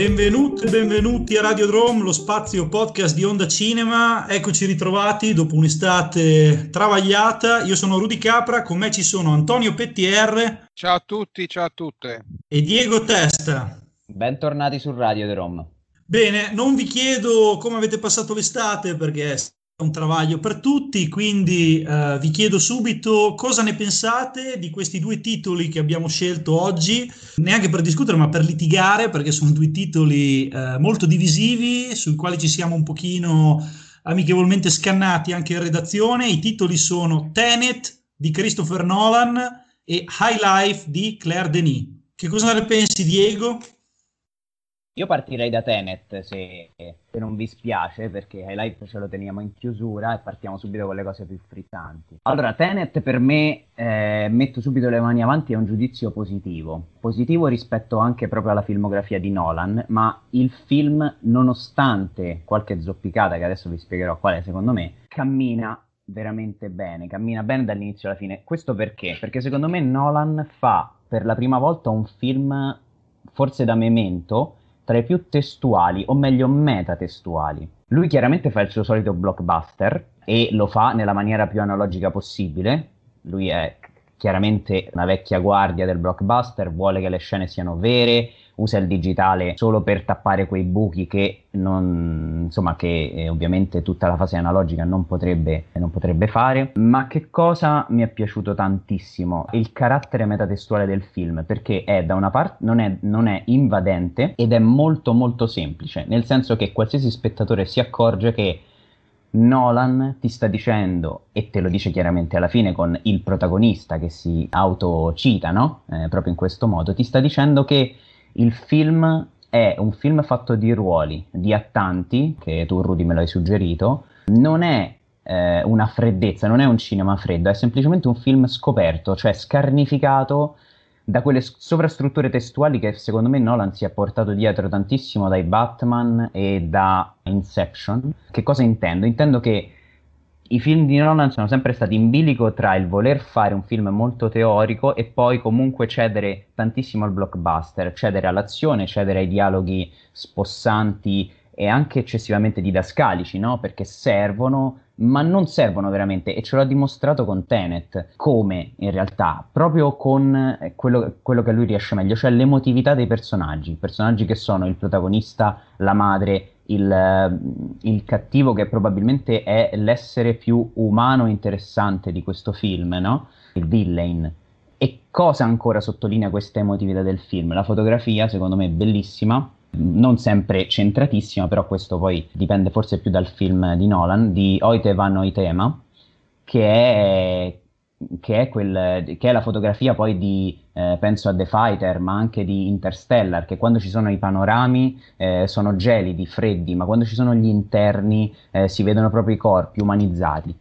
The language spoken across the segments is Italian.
Benvenuti e benvenuti a Radio Drome, lo spazio podcast di Onda Cinema. Eccoci ritrovati dopo un'estate travagliata. Io sono Rudy Capra, con me ci sono Antonio Pettier. Ciao a tutti, ciao a tutte. E Diego Testa. Bentornati su Radio Drome. Bene, non vi chiedo come avete passato l'estate perché un travaglio per tutti, quindi eh, vi chiedo subito cosa ne pensate di questi due titoli che abbiamo scelto oggi, neanche per discutere ma per litigare, perché sono due titoli eh, molto divisivi, sui quali ci siamo un pochino amichevolmente scannati anche in redazione. I titoli sono Tenet di Christopher Nolan e High Life di Claire Denis. Che cosa ne pensi Diego? Io partirei da Tenet se, se, non vi spiace perché Highlight ce lo teniamo in chiusura e partiamo subito con le cose più frizzanti. Allora, Tenet per me, eh, metto subito le mani avanti, è un giudizio positivo. Positivo rispetto anche proprio alla filmografia di Nolan, ma il film, nonostante qualche zoppicata che adesso vi spiegherò qual è secondo me, cammina veramente bene, cammina bene dall'inizio alla fine. Questo perché? Perché secondo me Nolan fa per la prima volta un film, forse da memento, tra i più testuali, o meglio metatestuali. Lui chiaramente fa il suo solito blockbuster e lo fa nella maniera più analogica possibile. Lui è chiaramente una vecchia guardia del blockbuster, vuole che le scene siano vere, usa il digitale solo per tappare quei buchi che, non, insomma, che eh, ovviamente tutta la fase analogica non potrebbe, non potrebbe fare. Ma che cosa mi è piaciuto tantissimo? Il carattere metatestuale del film, perché è da una parte non è, non è invadente ed è molto molto semplice, nel senso che qualsiasi spettatore si accorge che Nolan ti sta dicendo, e te lo dice chiaramente alla fine con il protagonista che si autocita, no? Eh, proprio in questo modo, ti sta dicendo che il film è un film fatto di ruoli, di attanti, che tu Rudy me l'hai suggerito, non è eh, una freddezza, non è un cinema freddo, è semplicemente un film scoperto, cioè scarnificato da quelle sovrastrutture testuali che secondo me Nolan si è portato dietro tantissimo dai Batman e da Inception. Che cosa intendo? Intendo che i film di Nolan sono sempre stati in bilico tra il voler fare un film molto teorico e poi comunque cedere tantissimo al blockbuster, cedere all'azione, cedere ai dialoghi spossanti e anche eccessivamente didascalici, no? Perché servono, ma non servono veramente e ce l'ha dimostrato con Tenet, come in realtà, proprio con eh, quello, quello che lui riesce meglio, cioè l'emotività dei personaggi, personaggi che sono il protagonista, la madre, il, eh, il, cattivo che probabilmente è l'essere più umano e interessante di questo film, no? Il villain. E cosa ancora sottolinea questa emotività del film? La fotografia, secondo me, è bellissima, non sempre centratissima, però questo poi dipende forse più dal film di Nolan, di Oite Van Oitema, che è che è, quel, che è, la fotografia poi di, eh, penso a The Fighter, ma anche di Interstellar, che quando ci sono i panorami eh, sono gelidi, freddi, ma quando ci sono gli interni eh, si vedono proprio i corpi umanizzati.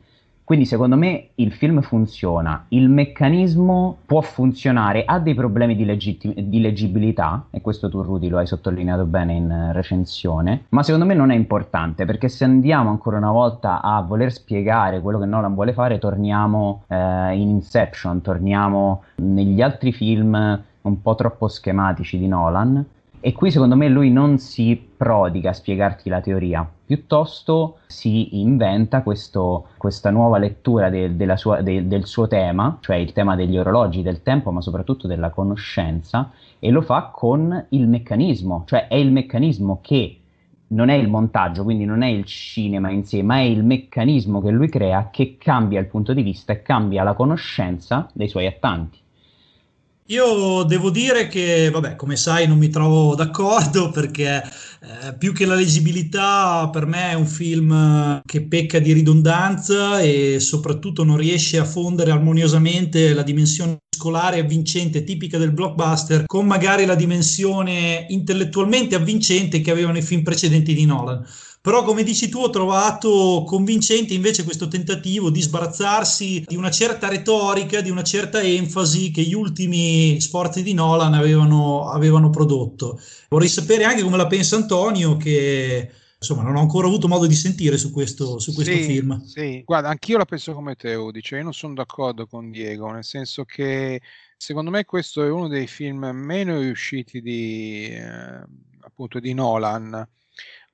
Quindi secondo me il film funziona, il meccanismo può funzionare, ha dei problemi di, legitti- di, leggibilità, e questo tu Rudy lo hai sottolineato bene in recensione, ma secondo me non è importante perché se andiamo ancora una volta a voler spiegare quello che Nolan vuole fare, torniamo eh, in Inception, torniamo negli altri film un po' troppo schematici di Nolan e qui secondo me lui non si prodiga a spiegarti la teoria, piuttosto si inventa questo, questa nuova lettura de, sua, de, del suo tema, cioè il tema degli orologi, del tempo, ma soprattutto della conoscenza, e lo fa con il meccanismo, cioè è il meccanismo che non è il montaggio, quindi non è il cinema in sé, ma è il meccanismo che lui crea che cambia il punto di vista e cambia la conoscenza dei suoi attanti. Io devo dire che, vabbè, come sai, non mi trovo d'accordo perché eh, più che la leggibilità, per me è un film che pecca di ridondanza e soprattutto non riesce a fondere armoniosamente la dimensione scolare avvincente tipica del blockbuster con magari la dimensione intellettualmente avvincente che avevano i film precedenti di Nolan. Però, come dici tu, ho trovato convincente invece questo tentativo di sbarazzarsi di una certa retorica, di una certa enfasi che gli ultimi sforzi di Nolan avevano, avevano prodotto. Vorrei sapere anche come la pensa Antonio, che insomma non ho ancora avuto modo di sentire su questo, su questo sì, film. Sì, guarda, anch'io la penso come te, Udi, cioè io non sono d'accordo con Diego, nel senso che secondo me questo è uno dei film meno riusciti di, eh, appunto di Nolan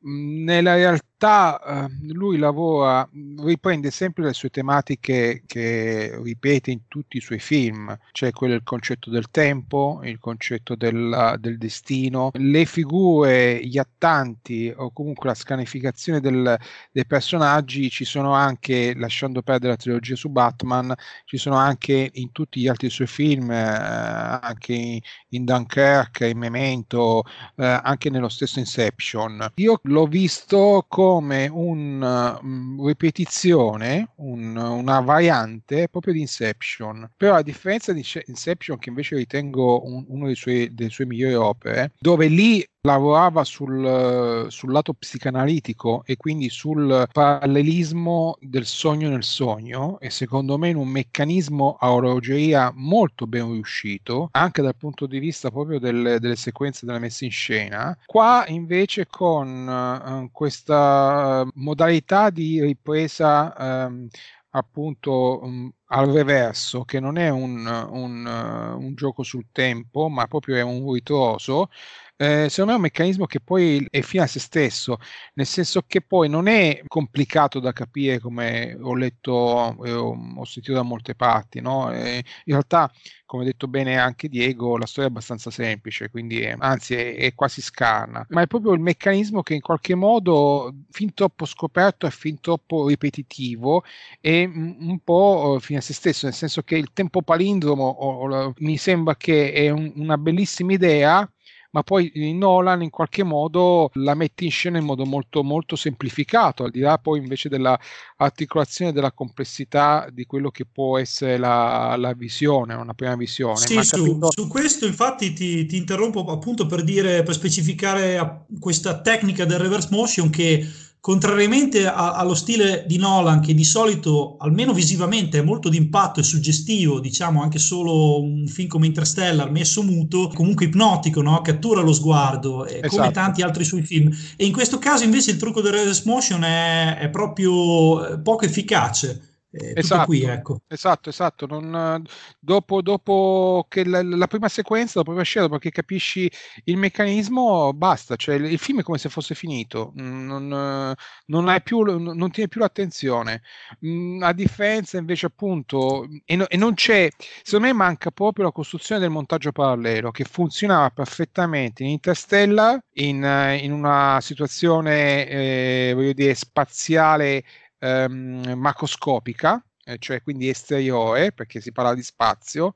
nella realtà eh, lui lavora, riprende sempre le sue tematiche che ripete in tutti i suoi film, cioè quello del concetto del tempo, il concetto del, del destino, le figure, gli attanti o comunque la scanificazione del, dei personaggi ci sono anche, lasciando perdere la trilogia su Batman, ci sono anche in tutti gli altri suoi film, eh, anche in, in Dunkirk, in Memento, eh, anche nello stesso Inception. Io l'ho visto come una mm, ripetizione, un, una variante proprio di Inception. Però a differenza di Inception, che invece ritengo un, uno dei suoi, delle sue migliori opere, dove lì lavorava sul, sul, lato psicanalitico e quindi sul parallelismo del sogno nel sogno e secondo me in un meccanismo a orologeria molto ben riuscito anche dal punto di vista proprio del, delle sequenze della messa in scena. Qua invece con uh, questa modalità di ripresa um, appunto um, al reverso, che non è un, un, un, gioco sul tempo, ma proprio è un ritroso, eh, secondo me è un meccanismo che poi è fine a se stesso, nel senso che poi non è complicato da capire come ho letto e ho, sentito da molte parti, no? in realtà, come ha detto bene anche Diego, la storia è abbastanza semplice, quindi è, anzi è, è, quasi scarna, ma è proprio il meccanismo che in qualche modo fin troppo scoperto e fin troppo ripetitivo e un po' fine a se stesso, nel senso che il tempo palindromo o, o, mi sembra che è un, una bellissima idea, ma poi Nolan in qualche modo la mette in scena in modo molto, molto semplificato, al di là poi invece dell'articolazione della complessità di quello che può essere la, la visione, una prima visione. Sì, su, capito... su, questo infatti ti, ti interrompo appunto per dire, per specificare questa tecnica del reverse motion che contrariamente a, allo stile di Nolan, che di solito, almeno visivamente, è molto d'impatto e suggestivo, diciamo anche solo un film come Interstellar messo muto, comunque ipnotico, no? cattura lo sguardo, eh, esatto. come tanti altri suoi film. E in questo caso invece il trucco del reverse motion è, è proprio eh, poco efficace eh, esatto, qui, ecco. esatto, esatto. Non, dopo, dopo, che la, la, prima sequenza, la prima scena, dopo che capisci il meccanismo, basta. Cioè, il, il film è come se fosse finito, non, non, hai più, non tiene più l'attenzione. Mm, a differenza, invece, appunto, e, no, e, non c'è, secondo me, manca proprio la costruzione del montaggio parallelo che funzionava perfettamente in Interstellar, in, in una situazione, eh, voglio dire, spaziale ehm, macroscopica, cioè quindi esteriore, perché si parla di spazio,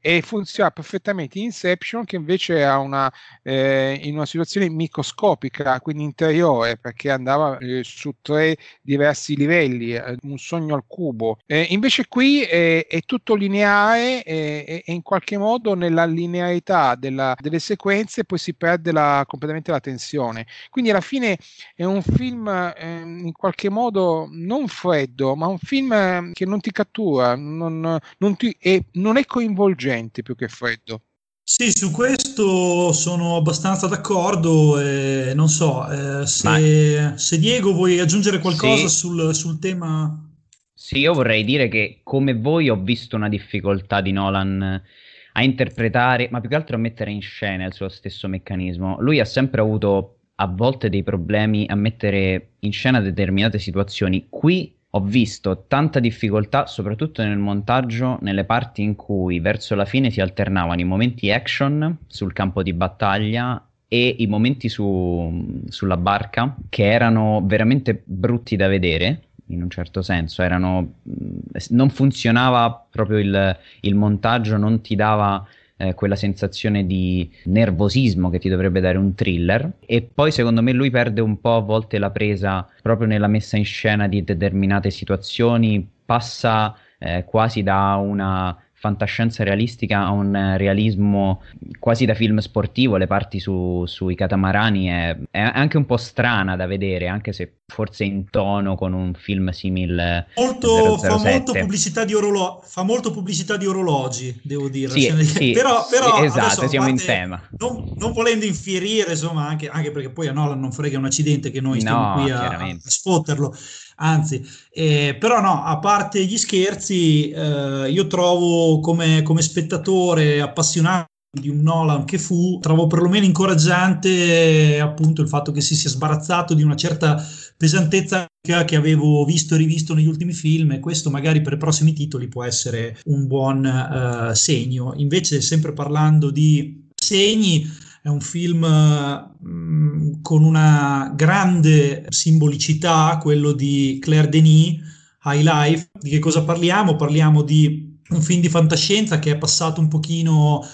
e funziona perfettamente in Inception che invece ha una, eh, in una situazione microscopica, quindi interiore, perché andava eh, su tre diversi livelli, eh, un sogno al cubo. invece qui è, è tutto lineare e, in qualche modo nella linearità della, delle sequenze poi si perde la, completamente la tensione. Quindi alla fine è un film in qualche modo non freddo, ma un film ehm, che non ti cattura, non, non, ti, e non è coinvolgente più che freddo. Sì, su questo sono abbastanza d'accordo. Eh, non so eh, se, se, Diego vuoi aggiungere qualcosa sì. sul, sul, tema. Sì, io vorrei dire che come voi ho visto una difficoltà di Nolan a interpretare, ma più che altro a mettere in scena il suo stesso meccanismo. Lui ha sempre avuto a volte dei problemi a mettere in scena determinate situazioni. Qui ho visto tanta difficoltà, soprattutto nel montaggio, nelle parti in cui verso la fine si alternavano i momenti action sul campo di battaglia e i momenti su, sulla barca, che erano veramente brutti da vedere in un certo senso. Erano, non funzionava proprio il, il montaggio, non ti dava eh, quella sensazione di nervosismo che ti dovrebbe dare un thriller. E poi secondo me lui perde un po' a volte la presa proprio nella messa in scena di determinate situazioni, passa eh, quasi da una fantascienza realistica a un realismo quasi da film sportivo, le parti su, sui catamarani è, è, anche un po' strana da vedere, anche se forse in tono con un film simile molto, fa, molto pubblicità di orolo- fa molto pubblicità di orologi, devo dire. Sì, cioè, sì, però, però esatto, adesso, siamo in tema. Non, non, volendo infierire, insomma, anche, anche, perché poi a Nolan non frega un accidente che noi stiamo no, qui a, a sfotterlo anzi, eh, però no, a parte gli scherzi, eh, io trovo come, come spettatore appassionato di un Nolan che fu, trovo perlomeno incoraggiante appunto il fatto che si sia sbarazzato di una certa pesantezza che avevo visto e rivisto negli ultimi film e questo magari per i prossimi titoli può essere un buon uh, segno. Invece sempre parlando di segni, è un film mh, con una grande simbolicità, quello di Claire Denis, High Life. Di che cosa parliamo? Parliamo di un film di fantascienza che è passato un pochino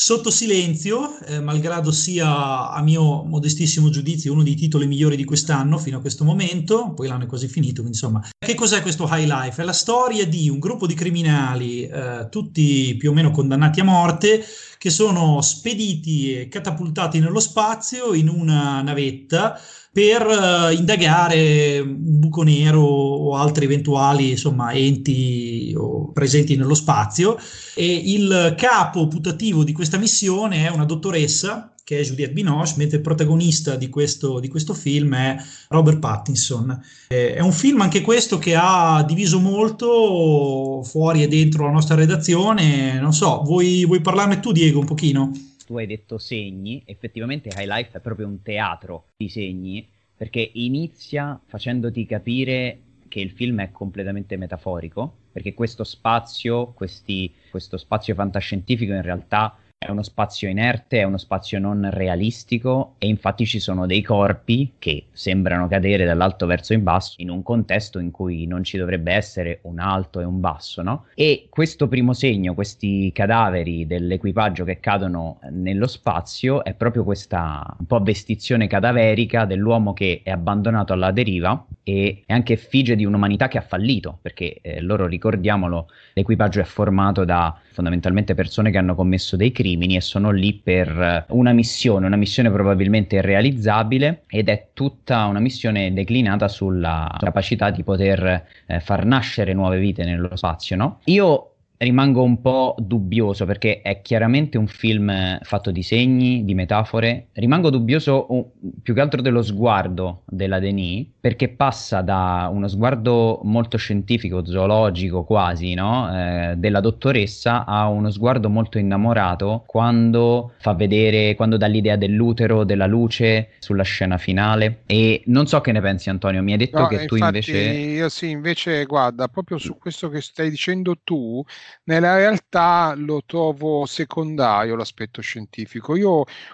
sotto silenzio, eh, malgrado sia a mio modestissimo giudizio uno dei titoli migliori di quest'anno fino a questo momento, poi l'anno è quasi finito, insomma. Che cos'è questo High Life? È la storia di un gruppo di criminali, eh, tutti più o meno condannati a morte, che sono spediti e catapultati nello spazio in una navetta per uh, indagare un buco nero o altri eventuali insomma, enti presenti nello spazio e il capo putativo di questa missione è una dottoressa che è Juliette Binoche, mentre il protagonista di questo, di questo film è Robert Pattinson. Eh, è un film anche questo che ha diviso molto fuori e dentro la nostra redazione. Non so, vuoi, vuoi parlarne tu Diego un pochino? Tu hai detto segni, effettivamente High Life è proprio un teatro di segni, perché inizia facendoti capire che il film è completamente metaforico, perché questo spazio, questi, questo spazio fantascientifico in realtà è uno spazio inerte, è uno spazio non realistico e infatti ci sono dei corpi che sembrano cadere dall'alto verso in basso in un contesto in cui non ci dovrebbe essere un alto e un basso, no? E questo primo segno, questi cadaveri dell'equipaggio che cadono nello spazio è proprio questa un po' vestizione cadaverica dell'uomo che è abbandonato alla deriva e è anche effigie di un'umanità che ha fallito, perché eh, loro ricordiamolo, l'equipaggio è formato da fondamentalmente persone che hanno commesso dei crimini e sono lì per eh, una missione, una missione probabilmente irrealizzabile ed è tutta una missione declinata sulla capacità di poter eh, far nascere nuove vite nello spazio, no? Io rimango un po' dubbioso perché è chiaramente un film fatto di segni, di metafore. Rimango dubbioso più che altro dello sguardo della Denis perché passa da uno sguardo molto scientifico, zoologico quasi, no? eh, della dottoressa a uno sguardo molto innamorato quando fa vedere, quando dà l'idea dell'utero, della luce sulla scena finale. E non so che ne pensi Antonio, mi hai detto no, che tu invece... Io sì, invece guarda, proprio su questo che stai dicendo tu, nella realtà lo trovo secondario l'aspetto scientifico. Io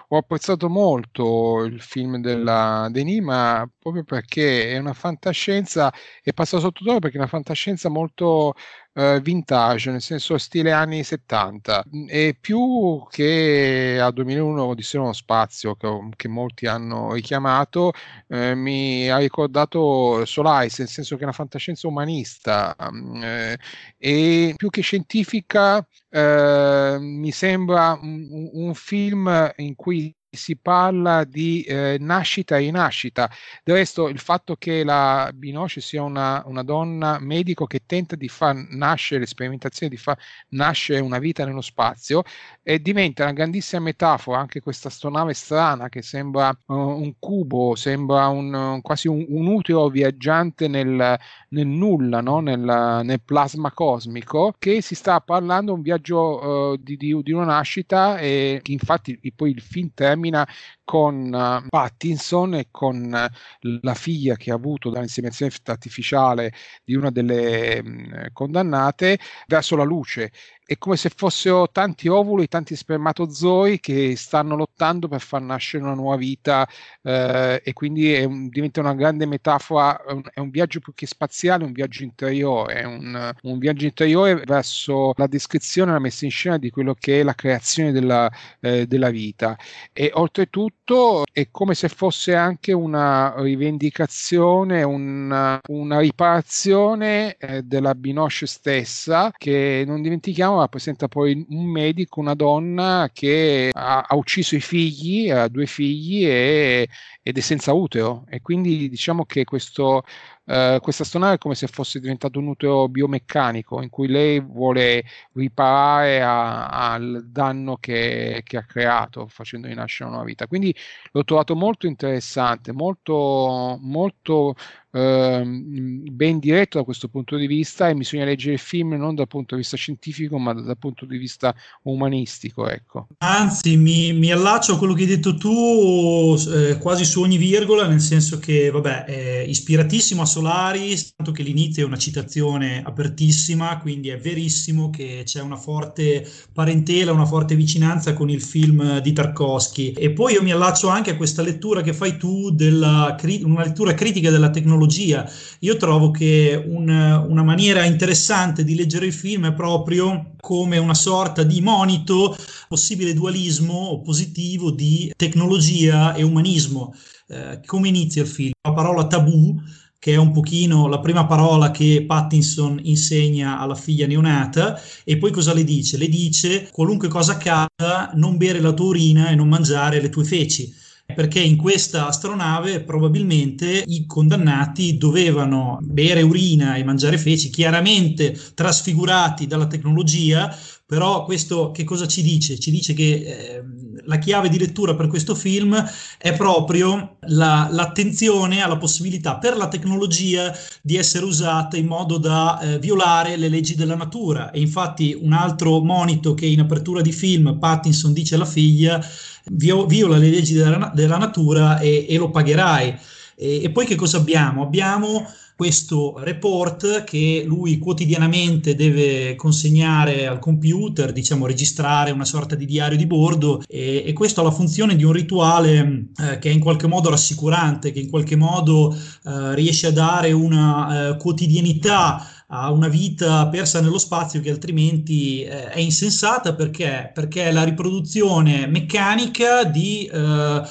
ho apprezzato molto il film della Denis, ma proprio perché è una fantascienza, è passato sotto d'oro perché è una fantascienza molto eh, vintage, nel senso stile anni 70, e più che a 2001 Odissea nello spazio, che, che, molti hanno richiamato, eh, mi ha ricordato Solaris, nel senso che è una fantascienza umanista, mm, eh, e più che scientifica eh, mi sembra un, un film in cui si parla di eh, nascita e rinascita. Del resto, il fatto che la Binoche sia una, una, donna medico che tenta di far nascere, sperimentazione di far nascere una vita nello spazio, eh, diventa una grandissima metafora anche questa stonave strana che sembra uh, un cubo, sembra un, quasi un, un, utero viaggiante nel, nel nulla, no? nel, nel, plasma cosmico, che si sta parlando un viaggio uh, di, di, di, una nascita e infatti poi il film termina termina con uh, Pattinson e con uh, la figlia che ha avuto dall'inseminazione artificiale di una delle mm, condannate verso la luce è come se fossero tanti ovuli, tanti spermatozoi che stanno lottando per far nascere una nuova vita eh, e quindi un, diventa una grande metafora, è un, è un, viaggio più che spaziale, un viaggio interiore, un, un viaggio interiore verso la descrizione, la messa in scena di quello che è la creazione della, eh, della vita. E oltretutto è come se fosse anche una rivendicazione, una, una riparazione eh, della Binoche stessa che non dimentichiamo rappresenta poi un medico, una donna che ha, ha ucciso i figli, ha due figli e, ed è senza utero. E quindi diciamo che questo Uh, questa astronave è come se fosse diventato un utero biomeccanico in cui lei vuole riparare al danno che, che, ha creato facendo rinascere una vita. Quindi l'ho trovato molto interessante, molto, molto Ehm, ben diretto da questo punto di vista e bisogna leggere il film non dal punto di vista scientifico ma dal punto di vista umanistico. Ecco. Anzi, mi, mi allaccio a quello che hai detto tu eh, quasi su ogni virgola, nel senso che, vabbè, è ispiratissimo a Solaris, tanto che l'inizio è una citazione apertissima, quindi è verissimo che c'è una forte parentela, una forte vicinanza con il film di Tarkovsky. E poi io mi allaccio anche a questa lettura che fai tu, della, una lettura critica della tecnologia. Io trovo che un, una maniera interessante di leggere il film è proprio come una sorta di monito, possibile dualismo oppositivo di tecnologia e umanismo. Eh, come inizia il film? La parola tabù che è un pochino la prima parola che Pattinson insegna alla figlia neonata, e poi cosa le dice? Le dice qualunque cosa accada, non bere la tua urina e non mangiare le tue feci perché in questa astronave probabilmente i condannati dovevano bere urina e mangiare feci, chiaramente trasfigurati dalla tecnologia, però questo che cosa ci dice? Ci dice che eh, la chiave di lettura per questo film è proprio la, l'attenzione alla possibilità per la tecnologia di essere usata in modo da eh, violare le leggi della natura. E infatti un altro monito che in apertura di film Pattinson dice alla figlia viola le leggi della, della natura e, e, lo pagherai. E, e poi che cosa abbiamo? Abbiamo questo report che lui quotidianamente deve consegnare al computer, diciamo registrare una sorta di diario di bordo e, e questo ha la funzione di un rituale eh, che è in qualche modo rassicurante, che in qualche modo eh, riesce a dare una eh, quotidianità a una vita persa nello spazio che altrimenti eh, è insensata perché? perché è la riproduzione meccanica di eh,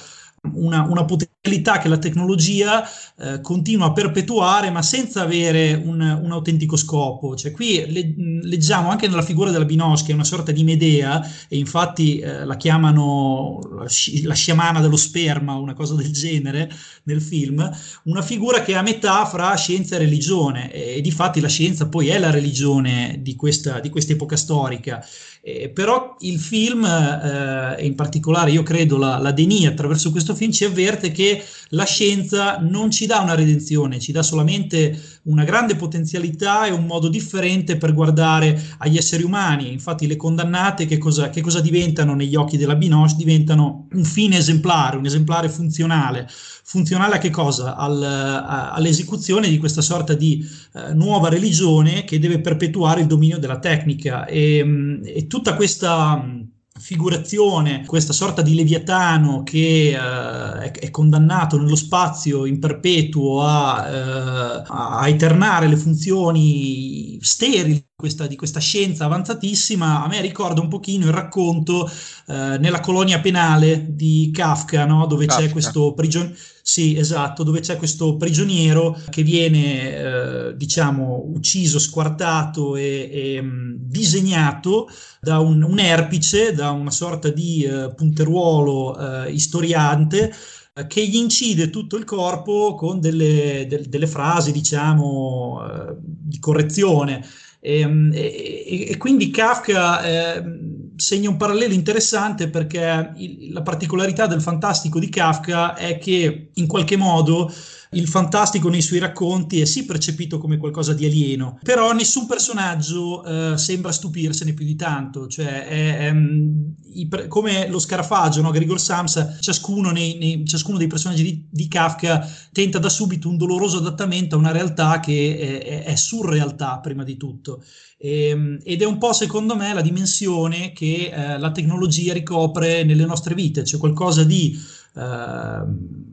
una, una, potenzialità che la tecnologia eh, continua a perpetuare ma senza avere un, un autentico scopo. Cioè, qui le, leggiamo anche nella figura della Binoche, che è una sorta di Medea, e infatti eh, la chiamano la, la sciamana dello sperma, una cosa del genere nel film, una figura che è a metà fra scienza e religione, e, e di fatti la scienza poi è la religione di questa, di questa epoca storica. Eh, però il film, eh, in particolare io credo la, la Denis attraverso questo film ci avverte che la scienza non ci dà una redenzione, ci dà solamente una grande potenzialità e un modo differente per guardare agli esseri umani. Infatti le condannate che cosa, che cosa diventano negli occhi della Binoche? Diventano un fine esemplare, un esemplare funzionale. Funzionale a che cosa? Al, a, all'esecuzione di questa sorta di uh, nuova religione che deve perpetuare il dominio della tecnica. E, e tutta questa figurazione, questa sorta di leviatano che uh, è, è, condannato nello spazio in perpetuo a, uh, a eternare le funzioni sterili questa, di questa scienza avanzatissima, a me ricorda un pochino il racconto uh, nella colonia penale di Kafka, no? dove Kafka. c'è questo prigioniero sì, esatto, dove c'è questo prigioniero che viene, eh, diciamo, ucciso, squartato e, e mh, disegnato da un, un, erpice, da una sorta di eh, punteruolo eh, istoriante eh, che gli incide tutto il corpo con delle, de, delle frasi, diciamo, eh, di correzione. Ehm, e, e, e, quindi Kafka eh, segna un parallelo interessante perché il, la particolarità del fantastico di Kafka è che in qualche modo il fantastico nei suoi racconti è sì percepito come qualcosa di alieno, però nessun personaggio eh, sembra stupirsene più di tanto, cioè è, è, mm, i, come lo Scarafaggio, no? Grigor Samsa, ciascuno, nei, nei, ciascuno dei personaggi di, di, Kafka tenta da subito un doloroso adattamento a una realtà che è, è surrealtà prima di tutto. Ehm, ed è un po' secondo me la dimensione che eh, la tecnologia ricopre nelle nostre vite, cioè qualcosa di eh,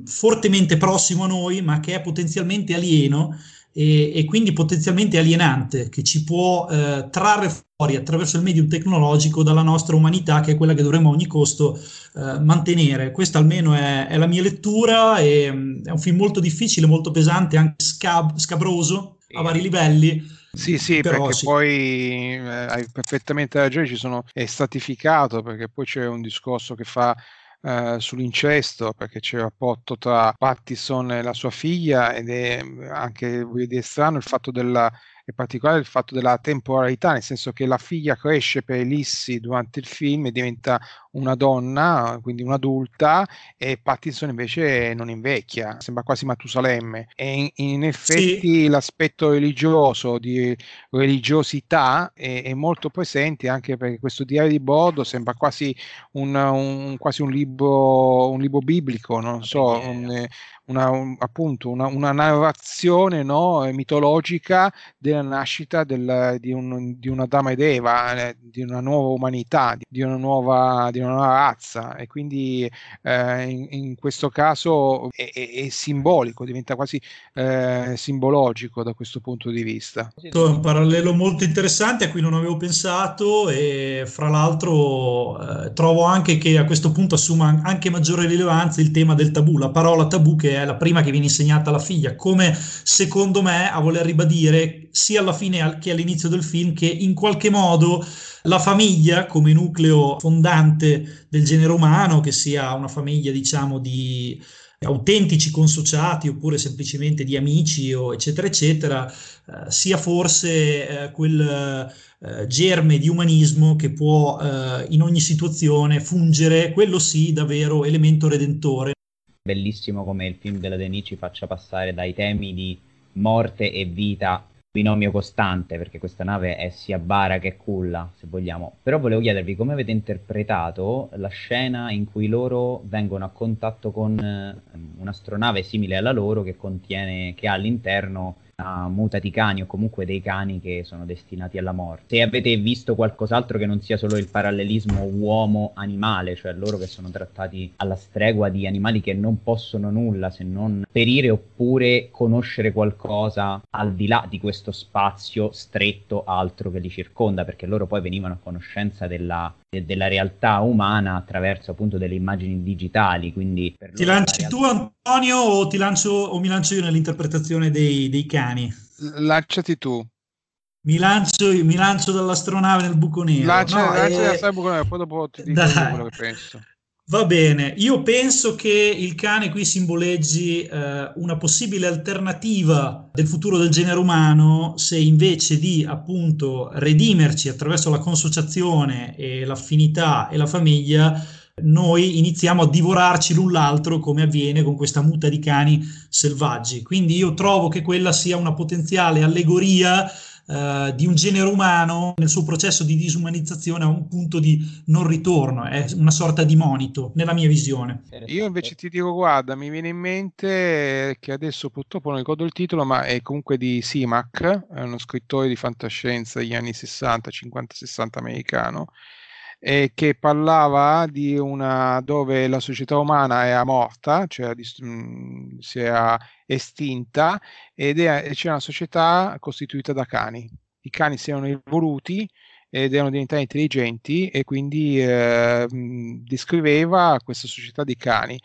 fortemente prossimo a noi, ma che è potenzialmente alieno e, e quindi potenzialmente alienante, che ci può eh, trarre fuori attraverso il medium tecnologico dalla nostra umanità, che è quella che dovremmo a ogni costo eh, mantenere. Questa almeno è, è, la mia lettura, e, mm, è un film molto difficile, molto pesante, anche scab- scabroso a vari livelli. Sì, sì, Però perché sì. poi eh, hai perfettamente ragione, ci sono, è statificato perché poi c'è un discorso che fa eh, sull'incesto perché c'è il rapporto tra Pattison e la sua figlia ed è anche dire, strano il fatto della in particolare il fatto della temporalità, nel senso che la figlia cresce per Elissi durante il film e diventa una donna, quindi un'adulta, e Pattinson invece non invecchia, sembra quasi Matusalemme. E in, in effetti sì. l'aspetto religioso, di religiosità, è, è, molto presente anche perché questo diario di bordo sembra quasi un, un, quasi un libro, un libro biblico, non so, un, una, un, appunto una, una narrazione no, mitologica della nascita del, di, un, di, una dama ed Eva, eh, di una nuova umanità, di una nuova, di una nuova razza e quindi eh, in, in, questo caso è, è, è, simbolico, diventa quasi eh, simbologico da questo punto di vista. È un parallelo molto interessante a cui non avevo pensato e fra l'altro eh, trovo anche che a questo punto assuma anche maggiore rilevanza il tema del tabù, la parola tabù che è la prima che viene insegnata alla figlia, come secondo me a voler ribadire sia alla fine che all'inizio del film che in qualche modo la famiglia come nucleo fondante del genere umano, che sia una famiglia diciamo di autentici consociati oppure semplicemente di amici o eccetera eccetera, eh, sia forse eh, quel eh, germe di umanismo che può eh, in ogni situazione fungere, quello sì, davvero elemento redentore. Bellissimo come il film della Denis ci faccia passare dai temi di morte e vita binomio costante perché questa nave è sia bara che culla se vogliamo. Però volevo chiedervi come avete interpretato la scena in cui loro vengono a contatto con eh, un'astronave simile alla loro che contiene che ha all'interno a mutati cani o comunque dei cani che sono destinati alla morte. Se avete visto qualcos'altro che non sia solo il parallelismo uomo-animale, cioè loro che sono trattati alla stregua di animali che non possono nulla se non perire oppure conoscere qualcosa al di là di questo spazio stretto altro che li circonda, perché loro poi venivano a conoscenza della della realtà umana attraverso appunto delle immagini digitali. Quindi ti lanci realtà... tu Antonio o, ti lancio, o mi lancio io nell'interpretazione dei, dei cani? Lanciati tu. Mi lancio, mi lancio dall'astronave nel buco nero. Lancia, no, lancia eh... buco nero, poi dopo ti dico quello che penso. Va bene, io penso che il cane qui simboleggi eh, una possibile alternativa del futuro del genere umano se invece di appunto redimerci attraverso la consociazione e l'affinità e la famiglia, noi iniziamo a divorarci l'un l'altro come avviene con questa muta di cani selvaggi. Quindi io trovo che quella sia una potenziale allegoria eh, di un genere umano nel suo processo di disumanizzazione a un punto di non ritorno, è una sorta di monito nella mia visione. Io invece ti dico, guarda, mi viene in mente che adesso purtroppo non ricordo il titolo, ma è comunque di Simac, è uno scrittore di fantascienza degli anni 60, 50-60 americano, eh, che parlava di una dove la società umana era morta, cioè mh, si era estinta ed è, c'è una società costituita da cani. I cani si erano evoluti ed erano diventati intelligenti e quindi eh, descriveva questa società di cani.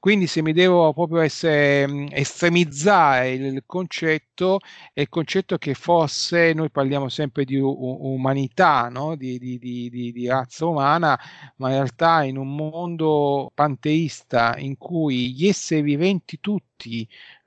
Quindi se mi devo proprio essere, estremizzare il concetto, è il concetto che forse noi parliamo sempre di umanità, no? di, di, di, di, razza umana, ma in realtà in un mondo panteista in cui gli esseri viventi tutti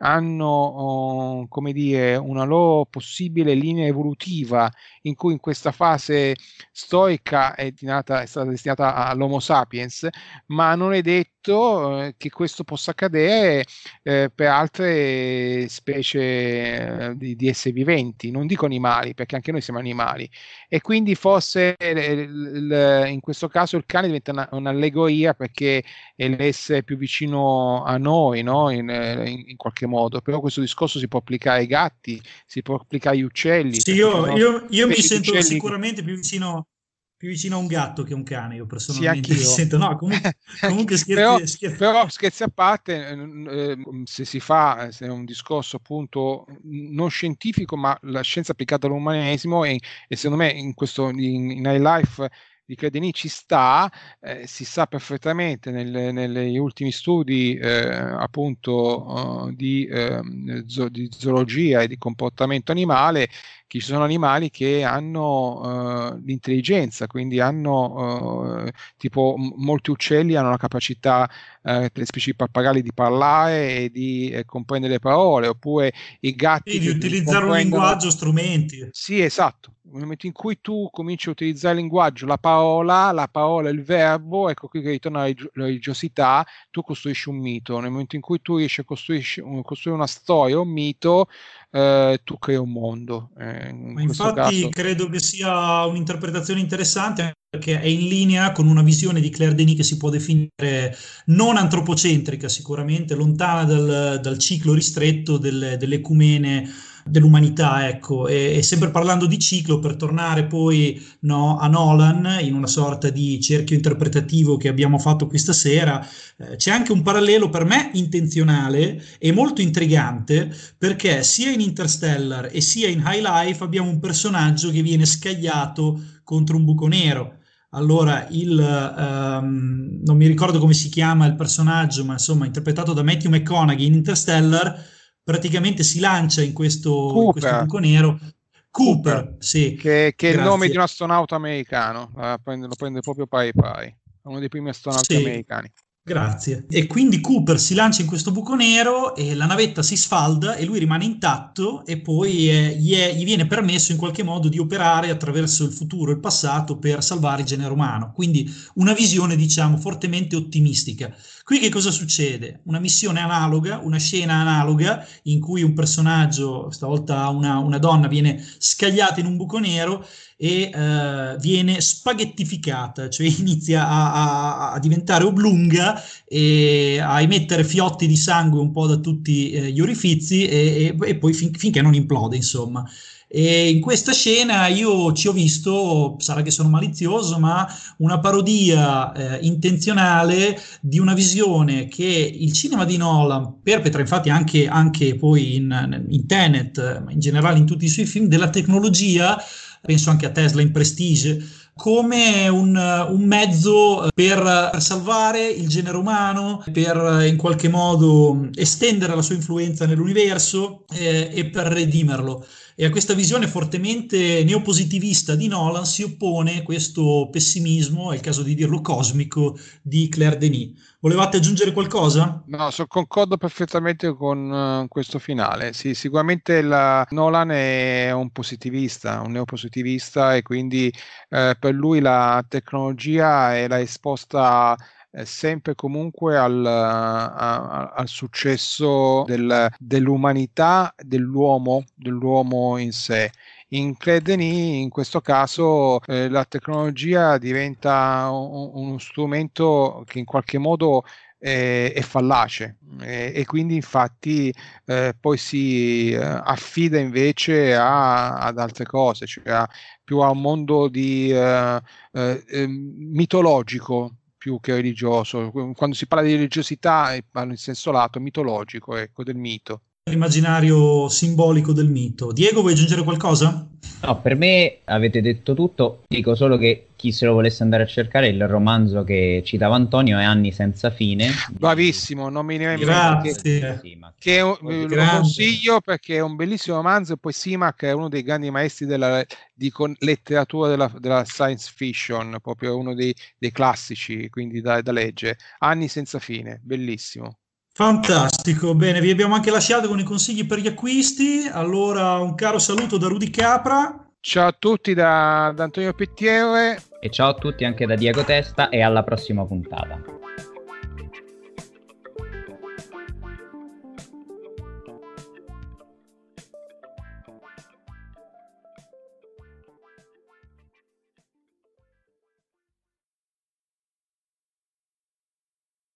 hanno, oh, come dire, una loro possibile linea evolutiva in cui in questa fase storica è, destinata, è stata destinata all'Homo sapiens, ma non è detto eh, che questo possa accadere eh, per altre specie eh, di, di, esseri viventi, non dico animali, perché anche noi siamo animali. E quindi forse l, l, in questo caso il cane diventa una, un'allegoria perché è l'essere più vicino a noi, no? in, in, in qualche modo però questo discorso si può applicare ai gatti, si può applicare agli uccelli. Sì, io, io, io mi sento uccelli... sicuramente più vicino, più vicino a un gatto che a un cane, io personalmente sì, sento, no, comunque, comunque scherzi, però, scherzi. però, scherzi a parte, eh, se si fa se è un discorso appunto non scientifico, ma la scienza applicata all'umanesimo e, e secondo me in questo in, in High Life di Credeni ci sta, eh, si sa perfettamente negli ultimi studi eh, appunto uh, di, eh, zo- di, zoologia e di comportamento animale che ci sono animali che hanno uh, l'intelligenza, quindi hanno uh, tipo m- molti uccelli hanno la capacità uh, le specie pappagalli di parlare e di eh, comprendere le parole, oppure i gatti sì, di utilizzare un linguaggio, strumenti. Sì, esatto nel momento in cui tu cominci a utilizzare il linguaggio, la parola, la parola il verbo, ecco qui che ritorna la religiosità, tu costruisci un mito. Nel momento in cui tu riesci a costruire una storia, un mito, eh, tu crei un mondo. Eh, in infatti caso... credo che sia un'interpretazione interessante perché è in linea con una visione di Claire Denis che si può definire non antropocentrica sicuramente, lontana dal, dal ciclo ristretto delle, dell'ecumene dell'umanità, ecco, e, e, sempre parlando di ciclo, per tornare poi no, a Nolan, in una sorta di cerchio interpretativo che abbiamo fatto questa sera, eh, c'è anche un parallelo per me intenzionale e molto intrigante, perché sia in Interstellar e sia in High Life abbiamo un personaggio che viene scagliato contro un buco nero. Allora, il, um, non mi ricordo come si chiama il personaggio, ma insomma, interpretato da Matthew McConaughey in Interstellar, praticamente si lancia in questo, in questo buco nero. Cooper, Cooper sì. Che, che è il nome di un astronauta americano, lo prende, lo prende proprio Pai Pai, uno dei primi astronauti sì. americani. Grazie. E quindi Cooper si lancia in questo buco nero e la navetta si sfalda e lui rimane intatto e poi eh, gli, è, gli, viene permesso in qualche modo di operare attraverso il futuro e il passato per salvare il genere umano. Quindi una visione, diciamo, fortemente ottimistica. Qui che cosa succede? Una missione analoga, una scena analoga in cui un personaggio, stavolta una, una donna, viene scagliata in un buco nero e uh, viene spaghettificata, cioè inizia a, a, a, diventare oblunga e a emettere fiotti di sangue un po' da tutti eh, gli orifizi e, e, e poi fin, finché non implode, insomma. E in questa scena io ci ho visto, sarà che sono malizioso, ma una parodia eh, intenzionale di una visione che il cinema di Nolan perpetra, infatti anche, anche poi in, in Tenet, ma in generale in tutti i suoi film, della tecnologia, penso anche a Tesla in Prestige, come un, un, mezzo per salvare il genere umano, per in qualche modo estendere la sua influenza nell'universo eh, e per redimerlo e a questa visione fortemente neopositivista di Nolan si oppone questo pessimismo, è il caso di dirlo cosmico, di Claire Denis. Volevate aggiungere qualcosa? No, so, concordo perfettamente con uh, questo finale. Sì, sicuramente la, Nolan è un positivista, un neopositivista e quindi uh, per lui la tecnologia è la esposta sempre comunque al, a, al successo del, dell'umanità, dell'uomo, dell'uomo in sé. In Credeni, in questo caso, eh, la tecnologia diventa un, uno strumento che in qualche modo è, fallace e, e, quindi infatti eh, poi si eh, affida invece a, ad altre cose, cioè a, più a un mondo di, eh, eh, mitologico più che religioso. Quando si parla di religiosità eh, parlo in senso lato, mitologico, ecco, del mito. L'immaginario simbolico del mito. Diego, vuoi aggiungere qualcosa? No, per me avete detto tutto, dico solo che chi se lo volesse andare a cercare il romanzo che citava Antonio è Anni senza fine. Bravissimo, non mi ne Grazie. Che, che un, lo consiglio perché è un bellissimo romanzo e poi Simac è uno dei grandi maestri della di con, letteratura della, della, science fiction, proprio uno dei, dei classici, quindi da, da leggere. Anni senza fine, bellissimo. Fantastico, bene, vi abbiamo anche lasciato con i consigli per gli acquisti. Allora, un caro saluto da Rudy Capra. Ciao a tutti da, da Antonio Pettiere. E ciao a tutti anche da Diego Testa e alla prossima puntata.